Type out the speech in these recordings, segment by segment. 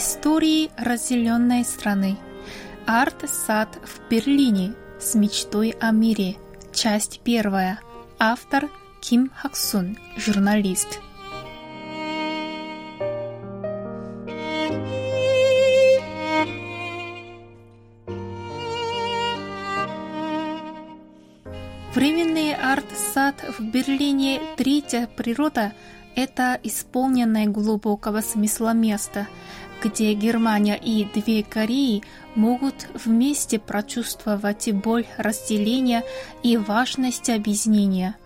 Истории разделенной страны. Арт-сад в Берлине с мечтой о мире. Часть первая. Автор Ким Хаксун, журналист. Временный арт-сад в Берлине «Третья природа» — это исполненное глубокого смысла место — где Германия и две Кореи могут вместе прочувствовать боль разделения и важность объединения.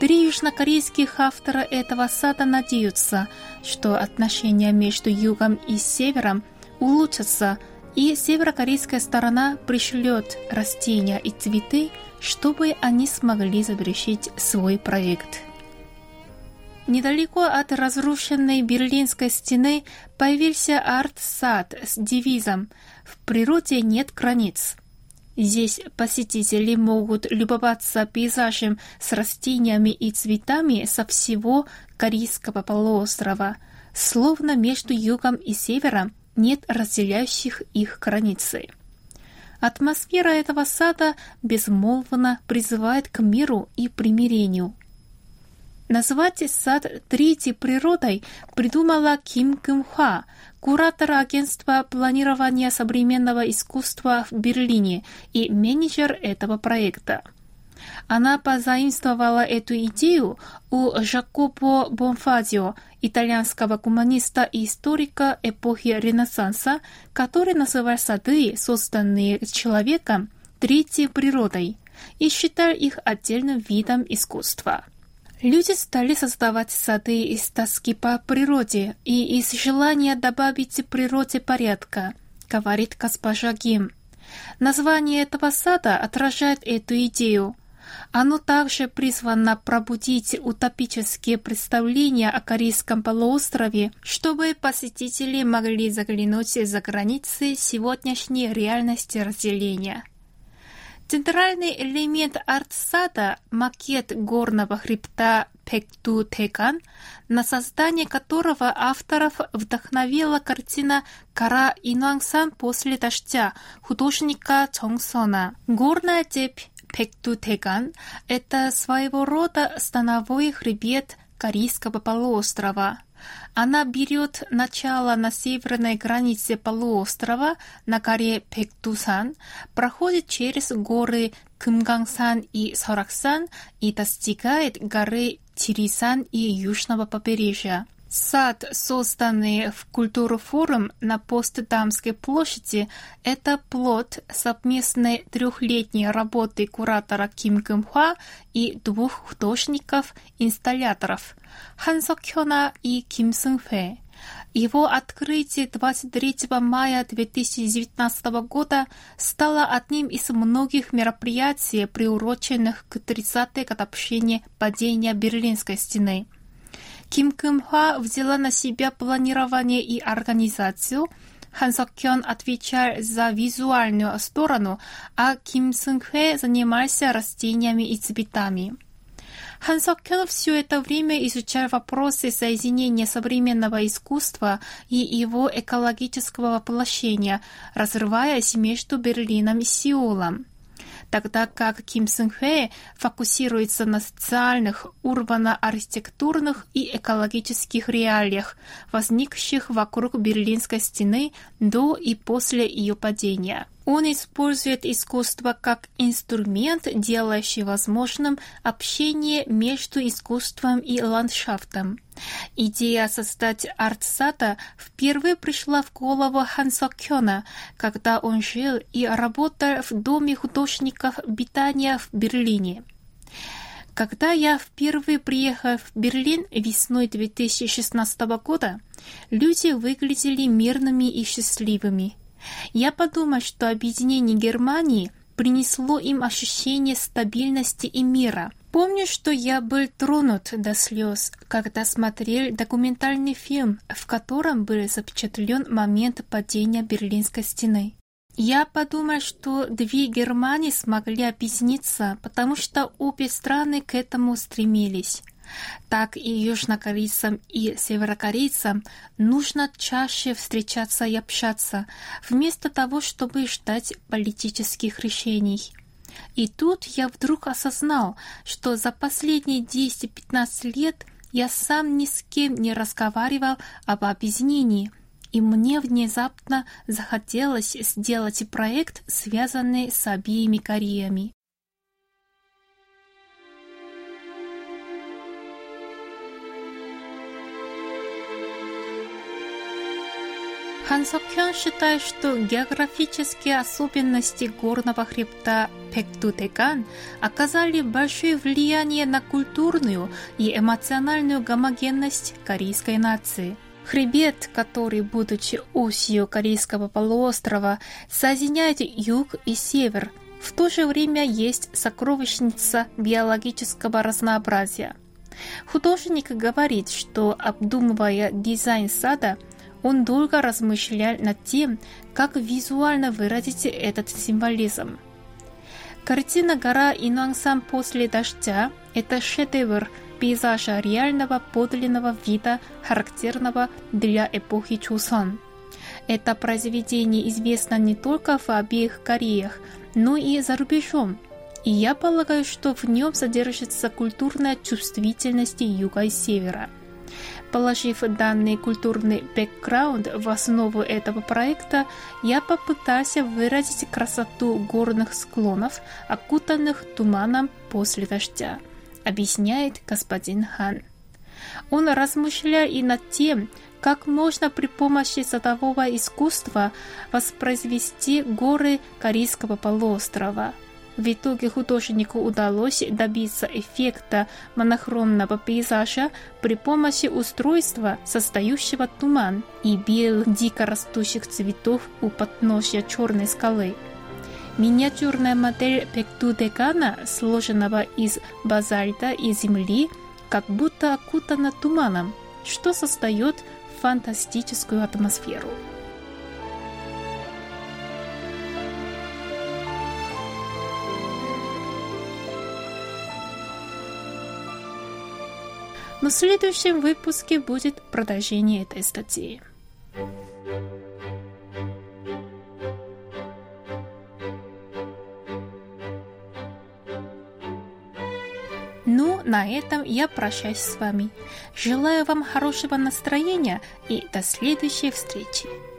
Три южнокорейских автора этого сада надеются, что отношения между югом и севером улучшатся, и северокорейская сторона пришлет растения и цветы, чтобы они смогли завершить свой проект. Недалеко от разрушенной Берлинской стены появился арт-сад с девизом «В природе нет границ». Здесь посетители могут любоваться пейзажем с растениями и цветами со всего Корейского полуострова, словно между югом и севером нет разделяющих их границы. Атмосфера этого сада безмолвно призывает к миру и примирению – Назвать сад третьей природой придумала Ким Кым Хва, куратор агентства планирования современного искусства в Берлине и менеджер этого проекта. Она позаимствовала эту идею у Жакопо Бонфазио, итальянского гуманиста и историка эпохи Ренессанса, который называл сады, созданные человеком, третьей природой, и считал их отдельным видом искусства. Люди стали создавать сады из тоски по природе и из желания добавить природе порядка, говорит госпожа Гим. Название этого сада отражает эту идею. Оно также призвано пробудить утопические представления о Корейском полуострове, чтобы посетители могли заглянуть за границы сегодняшней реальности разделения. Центральный элемент арт-сада – макет горного хребта Пекту-Текан, на создание которого авторов вдохновила картина «Кара Инуангсан после дождя» художника Чонгсона. Горная цепь Пекту-Текан – это своего рода становой хребет Корейского полуострова. Она берет начало на северной границе полуострова на горе Пектусан, проходит через горы Кымгангсан и Сораксан и достигает горы Тирисан и южного побережья. Сад, созданный в культурфорум на Постдамской площади, это плод совместной трехлетней работы куратора Ким Кым-хва и двух художников-инсталляторов Хан Сок Хёна и Ким Сун Хэ. Его открытие 23 мая 2019 года стало одним из многих мероприятий, приуроченных к 30-й годовщине падения Берлинской стены – Ким Кым Хва взяла на себя планирование и организацию. Хан Сок отвечал за визуальную сторону, а Ким Сун Хэ занимался растениями и цветами. Хан Сок все это время изучал вопросы соединения современного искусства и его экологического воплощения, разрываясь между Берлином и Сеулом тогда как Ким Сын Хэ фокусируется на социальных, урбано-архитектурных и экологических реалиях, возникших вокруг Берлинской стены до и после ее падения. Он использует искусство как инструмент, делающий возможным общение между искусством и ландшафтом. Идея создать артсата впервые пришла в голову Ханса Кёна, когда он жил и работал в Доме художников Битания в Берлине. Когда я впервые приехал в Берлин весной 2016 года, люди выглядели мирными и счастливыми – я подумал, что объединение Германии принесло им ощущение стабильности и мира. Помню, что я был тронут до слез, когда смотрел документальный фильм, в котором был запечатлен момент падения Берлинской стены. Я подумал, что две Германии смогли объединиться, потому что обе страны к этому стремились так и южнокорейцам и северокорейцам нужно чаще встречаться и общаться, вместо того, чтобы ждать политических решений. И тут я вдруг осознал, что за последние 10-15 лет я сам ни с кем не разговаривал об объединении, и мне внезапно захотелось сделать проект, связанный с обеими Кореями. Хан Сокхён считает, что географические особенности горного хребта Пектутекан оказали большое влияние на культурную и эмоциональную гомогенность корейской нации. Хребет, который, будучи осью корейского полуострова, соединяет юг и север, в то же время есть сокровищница биологического разнообразия. Художник говорит, что, обдумывая дизайн сада, он долго размышлял над тем, как визуально выразить этот символизм. Картина «Гора Инуансан после дождя» — это шедевр пейзажа реального подлинного вида, характерного для эпохи Чусон. Это произведение известно не только в обеих Кореях, но и за рубежом. И я полагаю, что в нем содержится культурная чувствительность юга и севера – Положив данный культурный бэкграунд в основу этого проекта, я попытался выразить красоту горных склонов, окутанных туманом после дождя, объясняет господин Хан. Он размышлял и над тем, как можно при помощи садового искусства воспроизвести горы Корейского полуострова – в итоге художнику удалось добиться эффекта монохромного пейзажа при помощи устройства, создающего туман и белых дикорастущих цветов у подножья черной скалы. Миниатюрная модель Пектудекана, сложенного из базальта и земли, как будто окутана туманом, что создает фантастическую атмосферу. Но в следующем выпуске будет продолжение этой статьи. Ну, на этом я прощаюсь с вами. Желаю вам хорошего настроения и до следующей встречи.